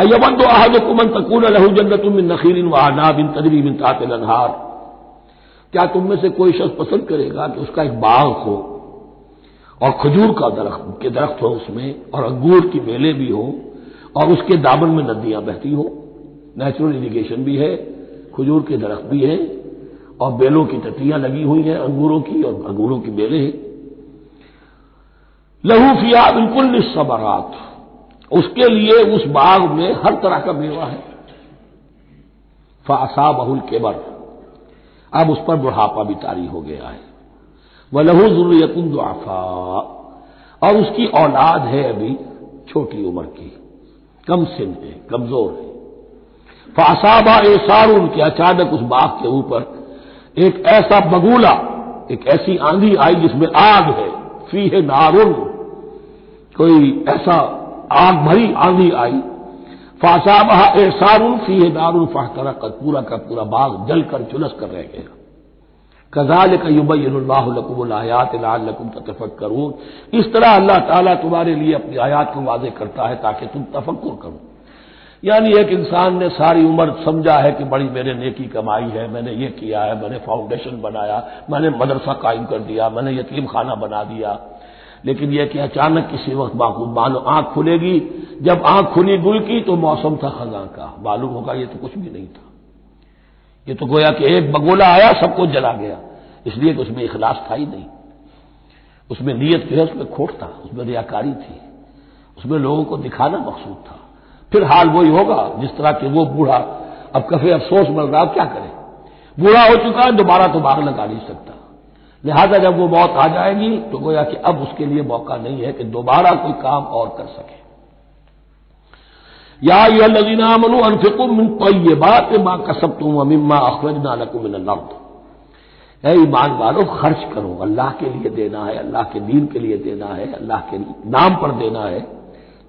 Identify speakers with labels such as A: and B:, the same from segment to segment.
A: अयवंदो अहदुकुमन तकून लहू जन्नतुम मिन नखीलिन व अनाबिन तदरी मिन तातिल अनहार क्या तुम में से कोई शख्स पसंद करेगा कि उसका एक बाग हो और खजूर का दरख्त, के दरख्त हो उसमें और अंगूर की बेलें भी हो और उसके दामन में नदियाँ बहती हो? नेचुरल इरीगेशन भी है, खजूर के दरख्त भी है और बेलों की टटियाँ लगी हुई हैं अंगूरों की और अंगूरों की बेलें हैं। लहू फिया बिल्कुल निस्सबरात। उसके लिए उस बाग में हर तरह का मेवा है। फासा बहुल केबर। अब उस पर बुढ़ापा भी तारी हो गया है। वह लहू जुर्रियतुन दुआफा। और उसकी औलाद है अभी छोटी उम्र की। कम सिन है, कमज़ोर है। फासाबा ए सारून के अचानक उस बाग के ऊपर एक ऐसा बगूला, एक ऐसी आंधी आई जिसमें आग है। फ़ी है नारुन। कोई ऐसा आग भरी, आंधी आई। फासाबा एसारुन फ़ी दारुल फाहतरा का पूरा का पूरा बाग जलकर चुलस कर रह गया। कजाल का युबैनल्लाकुमयात लकुम तफक करूँ इस तरह अल्लाह ताला तुम्हारे लिए अपनी आयात को वाजे करता है ताकि तुम तफक्र करो। यानी एक इंसान ने सारी उम्र समझा है कि बड़ी मेरे नेकी कमाई है, मैंने ये किया है, मैंने फाउंडेशन बनाया, मैंने मदरसा कायम कर दिया, मैंने यतीम खाना बना दिया। लेकिन यह कि अचानक किसी वक्त मानो आँख खुलेगी। जब आँख खुली गुल की तो मौसम था खजा का। मालूम होगा, ये तो कुछ भी नहीं था। ये तो गोया कि एक बगोला आया सबको जला गया। इसलिए कि उसमें इखलास था ही नहीं। उसमें नीयत जो है, उसमें खोट था, उसमें रियाकारी थी। उसमें लोगों को दिखाना मकसूद था। फिर हाल वही होगा, जिस तरह के वो बूढ़ा, अब कफे अफसोस मर रहा क्या करे? बूढ़ा हो चुका है, दोबारा तो बाग लगा नहीं सकता। लिहाजा जब वो मौत आ जाएगी तो गोया कि अब उसके लिए मौका नहीं है कि दोबारा कोई काम और कर सके। या यह लजीना मनु अनफिकुम ये बात माँ कसब तुम अमिम्मा अखरज नालकुमिन नर्द है ईमान वालों खर्च करो। अल्लाह के लिए देना है, अल्लाह के दीन के लिए देना है, अल्लाह के नाम पर देना है।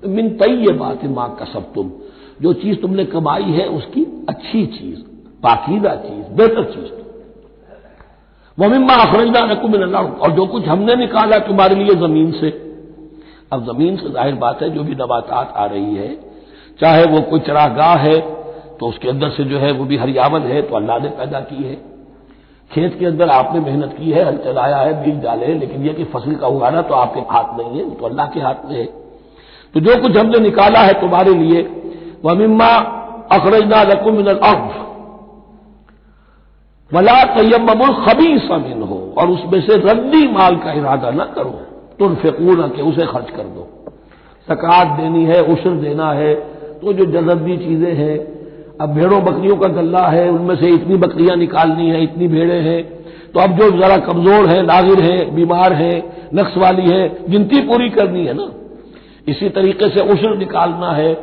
A: तो मिन तय बात माँ कसब तुम जो चीज़ तुमने कमाई है उसकी अच्छी चीज़ पाकिदा चीज़, बेहतर चीज़। वमिम्मा अखरजना नकुमिन और जो कुछ हमने निकाला तुम्हारे लिए ज़मीन से। अब ज़मीन से ज़ाहिर बात है, जो भी नबातात आ रही है, चाहे वो कोई चरागाह है तो उसके अंदर से जो है, वो भी हरियावल है तो अल्लाह ने पैदा की है। खेत के अंदर आपने मेहनत की है, हल चलाया है, बीज डाले हैं, लेकिन यह कि फ़सल का उगाना तो आपके हाथ नहीं है तो अल्लाह के हाथ में है। तो जो कुछ हमने निकाला है तुम्हारे लिए वमिम्मा अखरजना लकुमिन अर्थ वला तयमल खबी समिन हो और उसमें से रद्दी माल का इरादा न करो। तुम फेकून के उसे खर्च कर दो। सकात देनी है, उशर देना है तो जो जरदी चीज़ें हैं, अब भेड़ों बकरियों का गल्ला है, उनमें से इतनी बकरियाँ निकालनी है, इतनी भेड़े हैं तो अब जो जरा कमज़ोर है, नागिर है, बीमार है, नक्स वाली है, गिनती पूरी करनी है ना। इसी तरीके से उशर निकालना है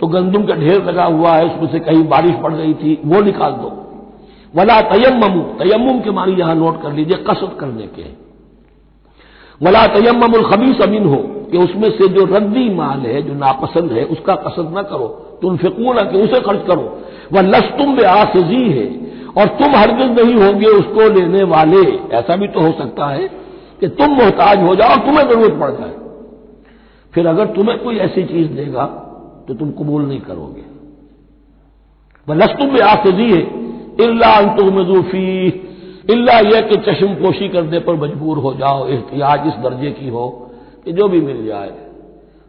A: तो गंदुम का ढेर लगा हुआ है, उसमें से कहीं बारिश पड़ गई थी, वो निकाल दो। वला तयम तयम के मानी यहाँ नोट कर लीजिए कसद करने के। वला तयमुल खबीस अमीन हो कि उसमें से जो रद्दी माल है, जो नापसंद है, उसका कसद न करो। तुम फिकून कि उसे खर्च करो। वह लस तुम आसजी है, और तुम हरगिज नहीं होंगे उसको लेने वाले। ऐसा भी तो हो सकता है कि तुम मोहताज हो जाओ और तुम्हें ज़रूरत पड़ जाए। फिर अगर तुम्हें कोई ऐसी चीज़ देगा तो तुम कबूल नहीं करोगे। वह लस्तुम में आसजी है इल्ला अंतुमजूफी यह कि चश्म पोशी करने पर मजबूर हो जाओ, एहतियाज इस दर्जे की हो कि जो भी मिल जाए,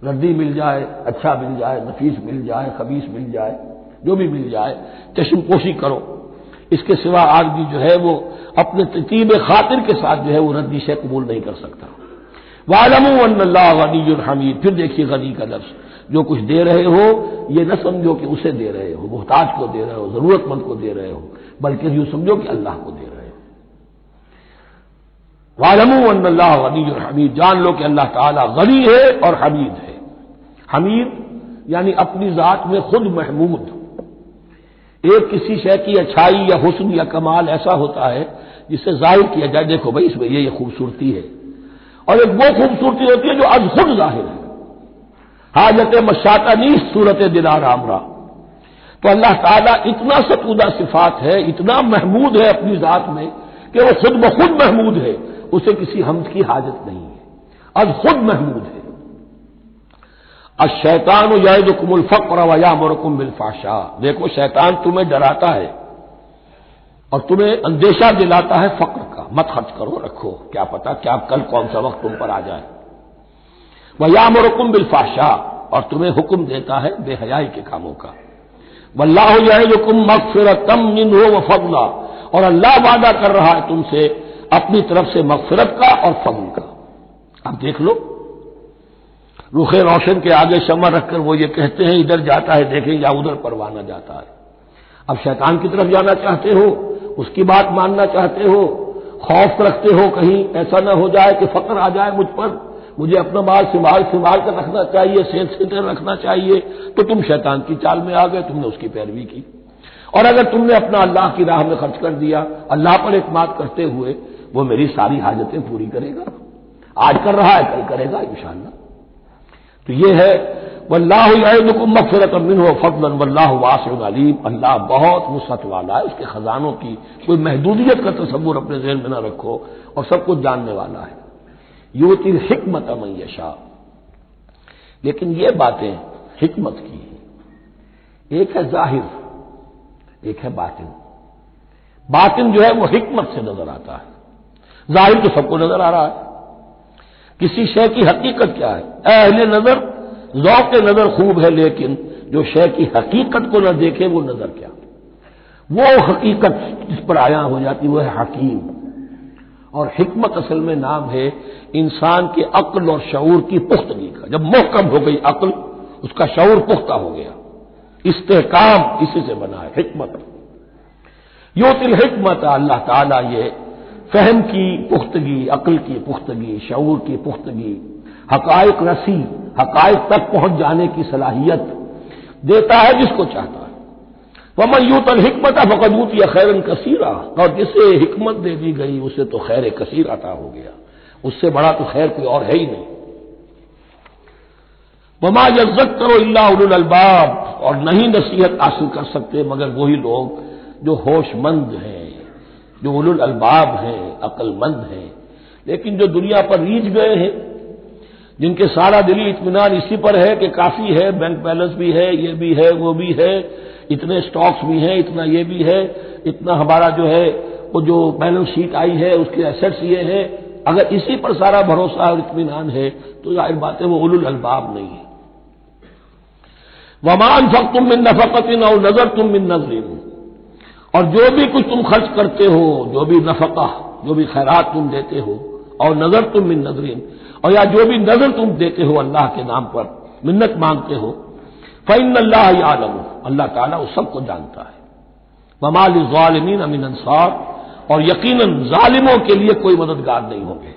A: रद्दी मिल जाए अच्छा मिल जाए, नफीस मिल जाए, खबीस मिल जाए, जो भी मिल जाए, चश्म पोशी करो। इसके सिवा आदमी जो है वो अपने तरतीब खातिर के साथ जो है वो रद्दी शे कबूल नहीं कर सकता। वालमू हमीद, फिर देखिए गनी का लफ्ज जो कुछ दे रहे हो, ये न समझो कि उसे दे रहे हो, मोहताज को दे रहे हो, जरूरतमंद को दे रहे हो। बल्कि यूँ समझो कि अल्लाह को दे रहे हो। वालमू अल्लाह गनी और हमीद जान लो कि अल्लाह ताला गनी है और हमीद है। हमीद यानी अपनी जात में खुद महमूद। एक किसी शय की अच्छाई या हुस्न या कमाल ऐसा होता है जिसे ज़ाहिर किया जाए देखो भाई इसमें ये, ये खूबसूरती है। और एक वो खूबसूरती होती है जो अज खुद ज़ाहिर है। हाजत मशाता नहीं सूरत दिलार आमरा। तो अल्लाह ताला इतना सतूदा सिफात है, इतना महमूद है अपनी जात में कि वो खुद ब खुद महमूद है। उसे किसी हमद की हाजत नहीं है। अज खुद महमूद है। अशैतान यदकुमुल फ़क्र वया मरकुम बिलफाशा देखो, शैतान तुम्हें डराता है और तुम्हें अंदेशा दिलाता है फक्र का। मत खर्च करो, रखो। क्या पता क्या कल कौन सा वक्त तुम पर आ जाए। वया मरकुम बिलफाशा और तुम्हें हुक्म देता है बेहयाई के कामों का। वल्लाह यदकुम मगफिरतम मिन हो व फगला और अल्लाह वादा कर रहा है तुमसे अपनी तरफ़ से मगफिरत का और फगल का। अब देख लो। रुखे रोशन के आगे शमर रखकर वो ये कहते हैं, इधर जाता है, देखें, या उधर परवाना जाता है। अब शैतान की तरफ़ जाना चाहते हो, उसकी बात मानना चाहते हो, खौफ रखते हो कहीं, ऐसा ना हो जाए कि फकर आ जाए मुझ पर। मुझे अपना माल संभाल संभाल कर रखना चाहिए, सेल सेंटर रखना चाहिए। तो तुम शैतान की चाल में आ गए, तुमने उसकी पैरवी की। और अगर तुमने अपना अल्लाह की राह में खर्च कर दिया, अल्लाह पर एतमाद करते हुए, वो मेरी सारी हाजतें पूरी करेगा। आज कर रहा है, कल करेगा इंशाला तो ये है वल्लाहुकुम मफरत मिन हो फजलन वल्लाह वासन अल्लाह बहुत वसत वाला है, उसके खजानों की कोई महदूदियत का तस्वुर अपने जहन में न रखो और सब कुछ जानने वाला है। युवती हिकमत मैशा लेकिन ये बातें हिकमत की हैं। एक है ज़ाहिर, एक है बातिन। बातिन जो है वो हिकमत से नज़र आता है। ज़ाहिर तो सबको नज़र आ रहा है। किसी शय की हकीकत क्या है? अहले नज़र, जौक नज़र खूब है, लेकिन जो शय की हकीकत को न देखे वो नज़र क्या? वो हकीकत जिस पर आया हो जाती वो है हकीम। और हिकमत असल में नाम है इंसान के अक्ल और शऊर की पुख्तगी का। जब मोहकम हो गई अक्ल, उसका शऊर पुख्ता हो गया। इस्तेकाम इसी से बना है, हिकमत। योतिल हिकमत, अल्लाह ताला ये फहम की पुख्तगी, अक्ल की पुख्तगी शूर की पुख्तगी, हकायक रसी, हकायक तक पहुँच जाने की सलाहियत देता है जिसको चाहता है। वमन यूतल हिकमत फकदूत या खैरन कसीरा। और जिसे हिकमत दे दी गई, उसे तो खैर कसीर अता हो गया। उससे बड़ा तो खैर कोई और है ही नहीं। वमा यज्जत करो अल्लाबाब और नहीं नसीहत हासिल कर सकते मगर वही लोग जो होशमंद हैं, जो उलुल अलबाब हैं, अक्लमंद हैं। लेकिन जो दुनिया पर रीझ गए हैं, जिनके सारा दिली इतमान इसी पर है कि काफ़ी है, बैंक बैलेंस भी है, ये भी है, वो भी है। इतने स्टॉक्स भी हैं, इतना ये भी है, इतना हमारा जो है, वो जो बैलेंस शीट आई है, उसके एसेट्स ये है। अगर इसी पर सारा भरोसा और इतमान है तो ज़ाहिर बात है वो उलुल अलबाब नहीं है। वमान फक तुम मिन नफकतिन और नज़र तुम मिन नजरिन। और जो भी कुछ तुम खर्च करते हो, जो भी नफका, जो भी खैरात तुम देते हो और नज़र तुम मिन नजरिन, और या जो भी नज़र तुम देते हो अल्लाह के नाम पर, मिन्नत मांगते हो फ़ैन अल्लाह आलम। अल्लाह ताला उस सबको जानता है। ममाल ालमीन अमीन अंसार, और यकीन ालिमों के लिए कोई मददगार नहीं होंगे।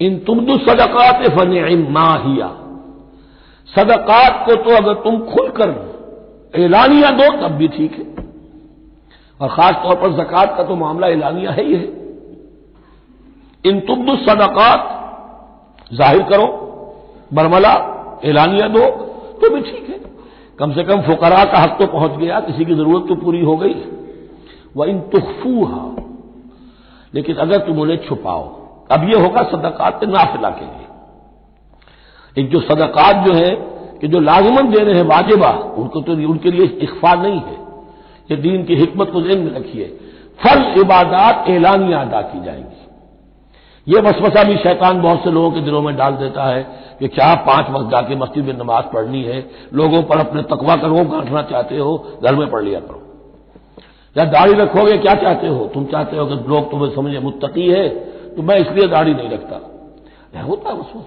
A: इन तुमदु सदकात फन माहिया सदकात को तो अगर तुम खुलकर एलानिया दो, तब भी ठीक है। और खास तौर पर जक़ात का तो मामला एलानिया है ही है। इन तुब्दु सदकात, ज़ाहिर करो, बरमला एलानिया दो तो भी ठीक है। कम से कम फुकरा का हक तो पहुँच गया, किसी की ज़रूरत तो पूरी हो गई। वह इन तुखफूहा, लेकिन अगर तुम उन्हें छुपाओ, अब यह होगा सदकात नाफिला के लिए। एक जो सदकात जो है, कि जो लाजमन दे रहे हैं वाजिबा, उनको तो उनके लिए इख्फा नहीं है। ये दीन की हिकमत को जहन में रखिए। फल इबादत एलानिया अदा की जाएँगी। ये वसवसा भी शैतान बहुत से लोगों के दिलों में डाल देता है कि क्या पाँच वक्त जाके मस्जिद में नमाज़ पढ़नी है? लोगों पर अपने तकवा करो गांठना चाहते हो? घर में पढ़ लिया करो। या दाढ़ी रखोगे, क्या चाहते हो? तुम चाहते हो कि लोग तुम्हें समझे, मुत्तकी है तो मैं इसलिए दाढ़ी नहीं रखता। होता है वसूस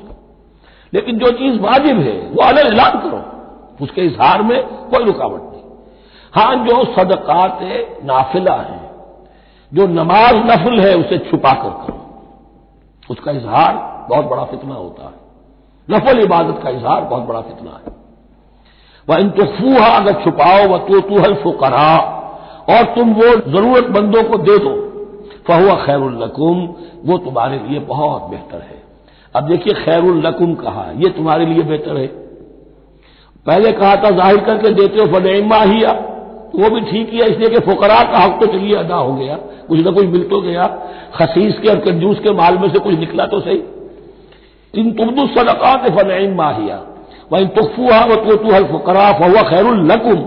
A: लेकिन जो चीज़ वाजिब है, वो अलग ऐलान करो। उसके इजहार में कोई रुकावट नहीं। हाँ, जो सदकात नाफिला है, जो नमाज़ नफल है, उसे छुपा कर करो। उसका इजहार बहुत बड़ा फितना होता है। नफल इबादत का इजहार बहुत बड़ा फितना है। वह इन तफूहा अगर छुपाओ, व तो तुहल फुकरा, और तुम वो जरूरतमंदों को दे दो फहुआ खैरुल्लकुम वो तुम्हारे लिए बहुत बेहतर है। अब देखिए खैरुल्लकुम कहा, ये तुम्हारे लिए बेहतर है। पहले कहा था, ज़ाहिर करके देते हो फनेमा ही तो वो भी ठीक है इसलिए कि फुकरा का हक तो चलिए अदा हो गया। कुछ ना कुछ मिल तो गया। खसीस के और कंजूस के माल में से कुछ निकला तो सही। इन तुमदु सदकात फनईम माहिया। वह तुफुहा व तो तू फकरा फहुआ खैरुल्लकुम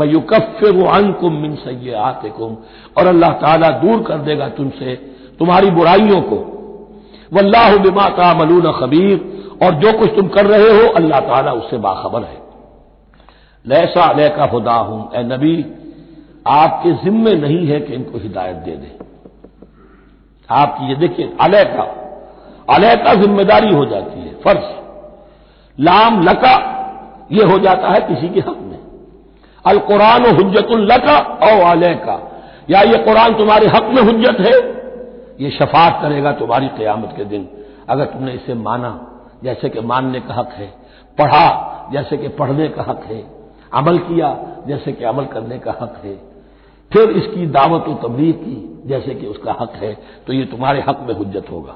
A: मैं युकफ़िर अनकुम मिन सैयातिकुम और अल्लाह ताला दूर कर देगा तुमसे, तुम्हारी बुराइयों को। वल्लाह बिमा तामलून खबीर। और जो कुछ तुम कर रहे हो, अल्लाह ताला उससे बाखबर है। लैसा अलह का खुदा हूँ ए नबी, आपके जिम्मे नहीं है कि इनको हिदायत दे दें। आपकी, ये देखिए अलह का अलह का ज़िम्मेदारी हो जाती है, फ़र्ज़। लाम लका, ये हो जाता है किसी के हक में। अल कुरान हजतुल लका और अलह का या ये कुरान तुम्हारे हक में हजत है, ये शफात करेगा तुम्हारी क्यामत के दिन। अगर तुमने इसे माना, जैसे कि मानने का हक है, पढ़ा, जैसे कि पढ़ने का हक है अमल किया जैसे कि अमल करने का हक है। फिर इसकी दावत और तबलीग की जैसे कि उसका हक है तो ये तुम्हारे हक में हजत होगा।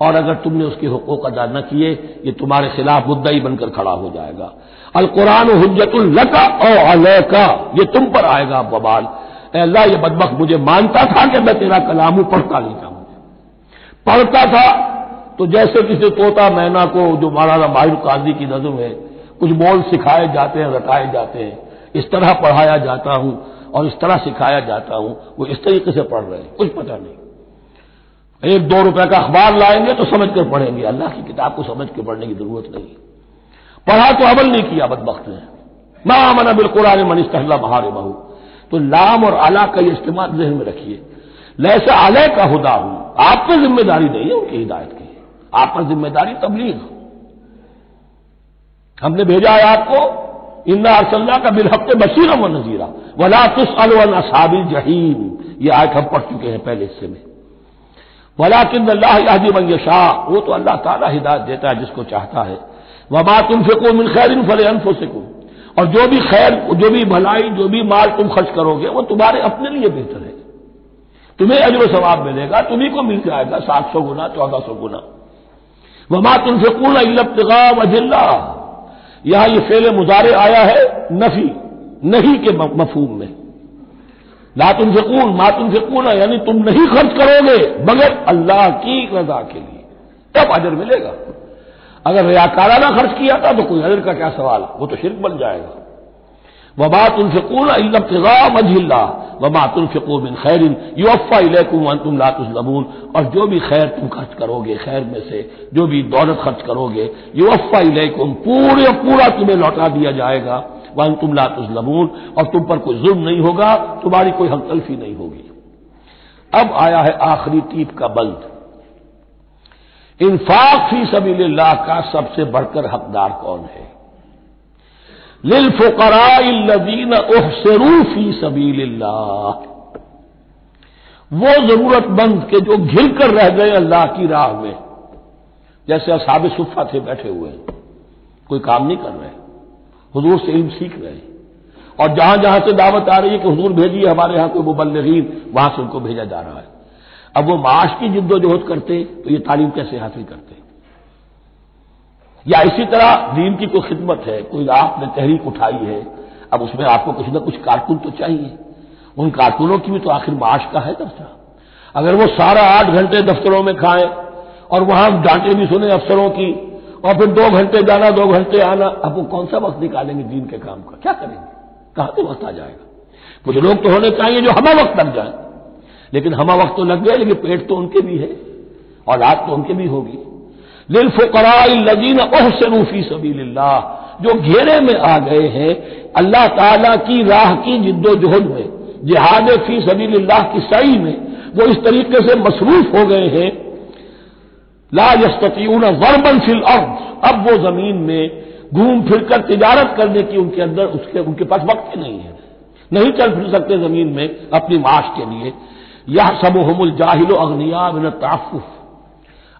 A: और अगर तुमने उसके हकूक अदा न किए, ये तुम्हारे खिलाफ मुद्दा ही बनकर खड़ा हो जाएगा। अल कुरान हजतुल्लका और अलैका, ये तुम पर आएगा बबाल अल्लाह, ये बदबक मुझे मानता था कि मैं तेरा कलाम हूँ, पढ़ता नहीं था मुझे। पढ़ता था तो जैसे किसी तोता मैना को, जो मौलाना माहिर काजी की नजम है कुछ बोल सिखाए जाते हैं, रटाए जाते हैं। इस तरह पढ़ाया जाता हूँ और इस तरह सिखाया जाता हूँ। वो इस तरीके से पढ़ रहे हैं, कुछ पता नहीं। एक दो रुपए का अखबार लाएँगे तो समझ कर पढ़ेंगे। अल्लाह की किताब को समझ के पढ़ने की ज़रूरत नहीं। पढ़ा तो अमल नहीं किया बदबक ने। माँ मना बिल्कुल मनिस्तला बहार बहू। तो लाम और आला का ये इस्तेमाल जहन में रखिए। लैसा आलय का हुदा हूँ। आप पर ज़िम्मेदारी नहीं है उनकी हिदायत की। आप पर ज़िम्मेदारी तबलीग। हमने भेजा है आपको। इन्ना अरसल्ला का बिलहक बशीर व नजीरा। वला तुस असाबिल जहीम। ये आज हम पढ़ चुके हैं पहले हिस्से में। वला किन अल्लाह यादी मंगशाह वो तो अल्लाह ताला हिदायत देता है जिसको चाहता है। वबा तुम फिको मिन खैर फल और जो भी खैर, जो भी भलाई, जो भी माल तुम खर्च करोगे, वो तुम्हारे अपने लिए बेहतर है। तुम्हें अजर सवाब मिलेगा, तुम्ही को मिल जाएगा। सात सौ गुना, चौदह सौ गुना। वमा तुम फिकून इलब्तगा वजिल्ला यहाँ ये फेल मुजारे आया है नफी, नहीं के मफहूम में। लातुन फिकून मा तुम फिकून यानी तुम नहीं खर्च करोगे, मगर अल्लाह की रजा के लिए। तब अजर मिलेगा। अगर रियाकाराना खर्च किया था तो कोई अजर का क्या सवाल? वो तो शिरक बन जाएगा। वबा तुमफिकून इल्तगा मजिल्ला वबा तुमफिकू बिन खैरिन युफ़ा इलेकुम तुम लातुलमून और जो भी खैर तुम खर्च करोगे खैर में से जो भी दौलत खर्च करोगे युफ़ा इलेकुम पूरे पूरा तुम्हें लौटा दिया जाएगा वन तुम लातुलमून और तुम पर कोई जुल्म नहीं होगा तुम्हारी कोई हक तलफी नहीं होगी अब आया है आखिरी टीप का बंद इन्फाक फ़ी सबील्लाह का सबसे बढ़कर हकदार कौन है लिल फुकरादीन उहसरू फ़ी सबील्लाह वो जरूरतमंद के जो घिर कर रह गए अल्लाह की राह में, जैसे असाब सुफा थे बैठे हुए कोई काम नहीं कर रहे, हजूर से इल्म सीख रहे और जहाँ जहाँ से दावत आ रही है कि हजूर भेजिए, हमारे यहाँ कोई मुबलगीन वहाँ से उनको भेजा जा रहा है। अब वो माश की जिद्दोजहद करते तो ये तालीम कैसे हासिल करते या इसी तरह दीन की कोई खिदमत है, कोई आपने तहरीक उठाई है, अब उसमें आपको कुछ ना कुछ कारकुन तो चाहिए। उन कारकुनों की भी तो आखिर माश का है दर्जा अगर वो सारा आठ घंटे दफ्तरों में खाएँ, और वहाँ डांटे भी सुने अफसरों की, और फिर दो घंटे जाना, दो घंटे आना, अब वो कौन सा वक्त निकालेंगे दीन के काम का? क्या करेंगे? कहाँ से वक्त आ जाएगा? कुछ लोग तो होने चाहिए जो हमें वक्त लग जाए। लेकिन हमा वक्त तो लग गया, लेकिन पेट तो उनके भी है, और रात तो उनके भी होगी। लिल फुकराजीन ओह से रूफी जो घेरे में आ गए हैं, अल्लाह ताला की राह की जिद्दोजहद में, जिहाद फ़ी सबील्लाह की सही में, वो इस तरीके से मसरूफ हो गए हैं, ला यस्तून वर्बन फिल अर्द। अब वो ज़मीन में घूम फिरकर तिजारत करने की उनके अंदर, उसके, उनके पास वक्त ही नहीं है। नहीं चल फिर सकते ज़मीन में अपनी माश के लिए। यह सब हमल जाहिलो अग्निया बिन ताफुफ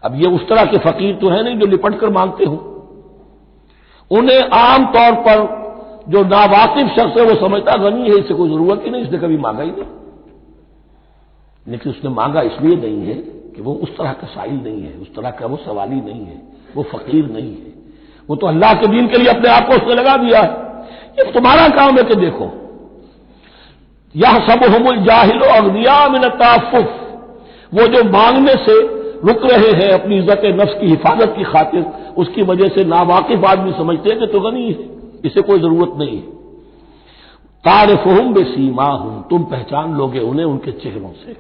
A: अब ये उस तरह के फकीर तो है नहीं जो लिपट कर मांगते हो। उन्हें आम तौर पर जो नावाकिफ शख्स है, वो समझता गनी है, इससे कोई ज़रूरत ही नहीं, इसने कभी मांगा ही नहीं। लेकिन उसने मांगा इसलिए नहीं है कि वो उस तरह का साइल नहीं है, उस तरह का वो सवाली नहीं है, वो फकीर नहीं है। वो तो अल्लाह के दिन के लिए अपने आप को उसने लगा दिया है। ये तुम्हारा काम है कि देखो। यह सब हमल जाहिलो मिन ताफुफ। वो जो मांगने से रुक रहे हैं अपनी इज़्ज़त नफ्स की हिफाजत की खातिर। उसकी वजह से नावाकिफ आदमी समझते हैं कि तो गनी है, इसे कोई ज़रूरत नहीं है। तारफ हूँ बे सीमा हूँ तुम पहचान लोगे उन्हें उनके चेहरों से।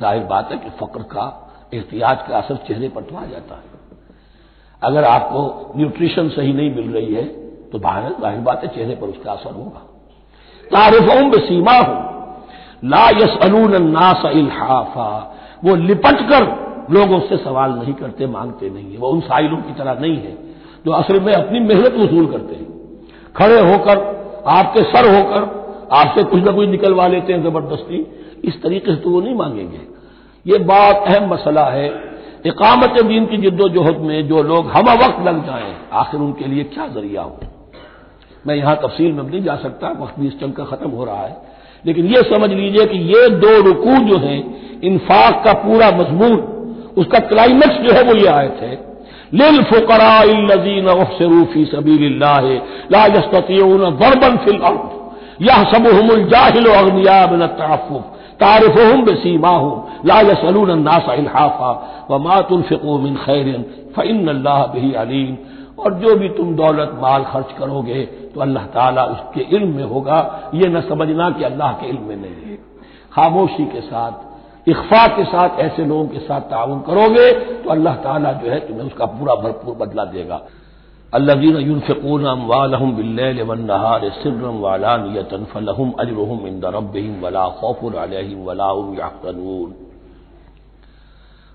A: ज़ाहिर बात है कि फक्र का एहतियाज का असर चेहरे पर तो आ जाता है। अगर आपको न्यूट्रिशन सही नहीं मिल रही है तो ज़ाहिर बात है चेहरे पर उसका असर होगा। तारफ हूँ बे सीमा हूँ ला यस अलून नास इल्हाफा वो लिपट कर लोगों से सवाल नहीं करते, मांगते नहीं है। वो उन साइलों की तरह नहीं है, जो असल में अपनी मेहनत वसूल करते हैं। खड़े होकर, आपके सर होकर, आपसे कुछ ना कुछ निकलवा लेते हैं ज़बरदस्ती। इस तरीके से तो वो नहीं मांगेंगे। ये बहुत अहम मसला है। इकामत दीन की जिद्दोजहद में जो लोग हम वक्त लग जाएँ, आखिर उनके लिए क्या ज़रिया हो? मैं यहाँ तफसील में नहीं जा सकता, वक्त भी इस चंग का खत्म हो रहा है। लेकिन यह समझ लीजिए कि ये दो रुकू जो हैं, इन्फाक का पूरा मजमून, उसका क्लाइमेक्स जो है वो ये आयत है। लिल फुकराजीन रूफी सबी लास्तून वर्बन फिल अर्द यह सबुल जाहिल तारिफ हूँ बेसीमा हूँ ला यसलून नासा इल्हाफा व मातुल फ़िको मिन खैर फ़िन अल्लाह बही अलीम। और जो भी तुम दौलत, माल खर्च करोगे तो अल्लाह ताला उसके इल्म में होगा। ये न समझना कि अल्लाह के इल्म में नहीं है। खामोशी के साथ इख्फा के साथ ऐसे लोगों के साथ ताउन करोगे तो अल्लाह ताला जो है तुम्हें उसका पूरा भरपूर बदला देगा। अल्लाजीन यूनफ़ून अमवालहम बिल्लैल वन्नहार सिर्रम वालानियतन फलहुम अजरुहुम इंद रब्बिहिम वला खौफुन अलैहिम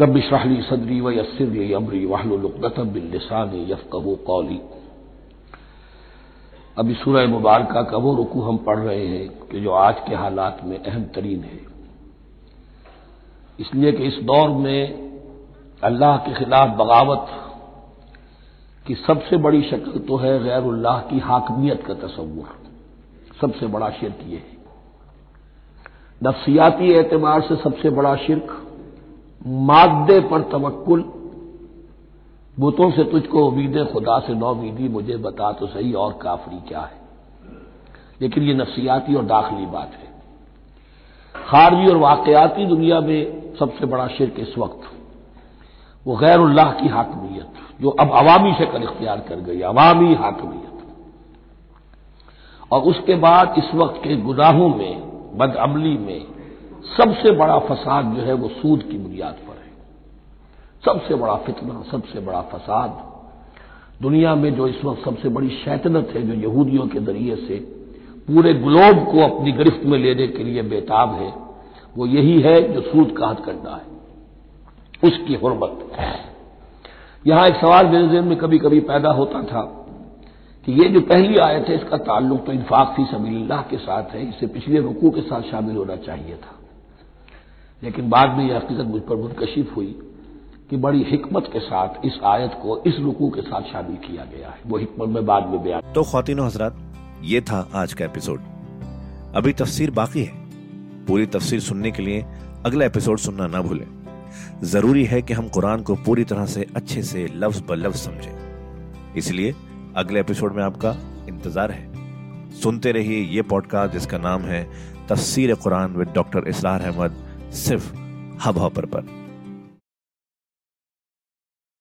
A: रब शराहली सदरी व यस्सिर अमरी वाहलुलुक़दतम बिल्लिसानी यफ़क़हू कौली। अभी सूरह मुबारक का वो रुकू हम पढ़ रहे हैं कि जो आज के हालात में अहम तरीन है। इसलिए कि इस दौर में अल्लाह के खिलाफ बगावत की सबसे बड़ी शक्ल तो है गैरुल्लाह की हाकमियत का तस्वुर। सबसे बड़ा शिरक ये है। नफ्सियाती एतबार से सबसे बड़ा शिरक मादे पर तवक्ल बुतों से तुझको उम्मीद, खुदा से नौ उम्मीदी, मुझे बता तो सही और काफरी क्या है। लेकिन ये नफ्सियाती और दाखिली बात है। खारजी और वाकयाती दुनिया में सबसे बड़ा शिरक इस वक्त वो गैरुल्लाह की हाकमियत जो अब अवामी शक्ल इख्तियार कर गई, अवामी हाकमियत और उसके बाद इस वक्त के गुनाहों में, बदअमली में सबसे बड़ा फसाद जो है वो सूद की बुनियाद पर है। सबसे बड़ा फितना सबसे बड़ा फसाद। दुनिया में जो इस वक्त सबसे बड़ी शैतनत है जो यहूदियों के ज़रिए से पूरे ग्लोब को अपनी गिरफ्त में लेने के लिए बेताब है, वो यही है जो सूद का हद करना है। उसकी हरमत। यहाँ एक सवाल मेरे जेन में कभी कभी पैदा होता था कि ये जो पहली आयत है, इसका ताल्लुक तो इन्फाक फ़ी सबील्लाह के साथ है, इसे पिछले रुकू के साथ शामिल होना चाहिए था। लेकिन बाद में यह हकीकत मुझ पर मुनकशिफ हुई कि बड़ी हिकमत के साथ इस आयत को, इस रुकू के साथ शामिल किया गया है। वो हिकमत में बाद में बयान
B: तो खातिन हजरात, ये था आज का एपिसोड। अभी तफसीर बाकी है। पूरी तफसीर सुनने के लिए अगला एपिसोड सुनना ना भूलें। ज़रूरी है कि हम कुरान को पूरी तरह से अच्छे से लफ्ज ब लफ्ज समझें। इसलिए अगले एपिसोड में आपका इंतज़ार है। सुनते रहिए ये पॉडकास्ट जिसका नाम है तफसीर कुरान विद डॉक्टर इसरार अहमद। सिर्फ़ हब हॉपर पर।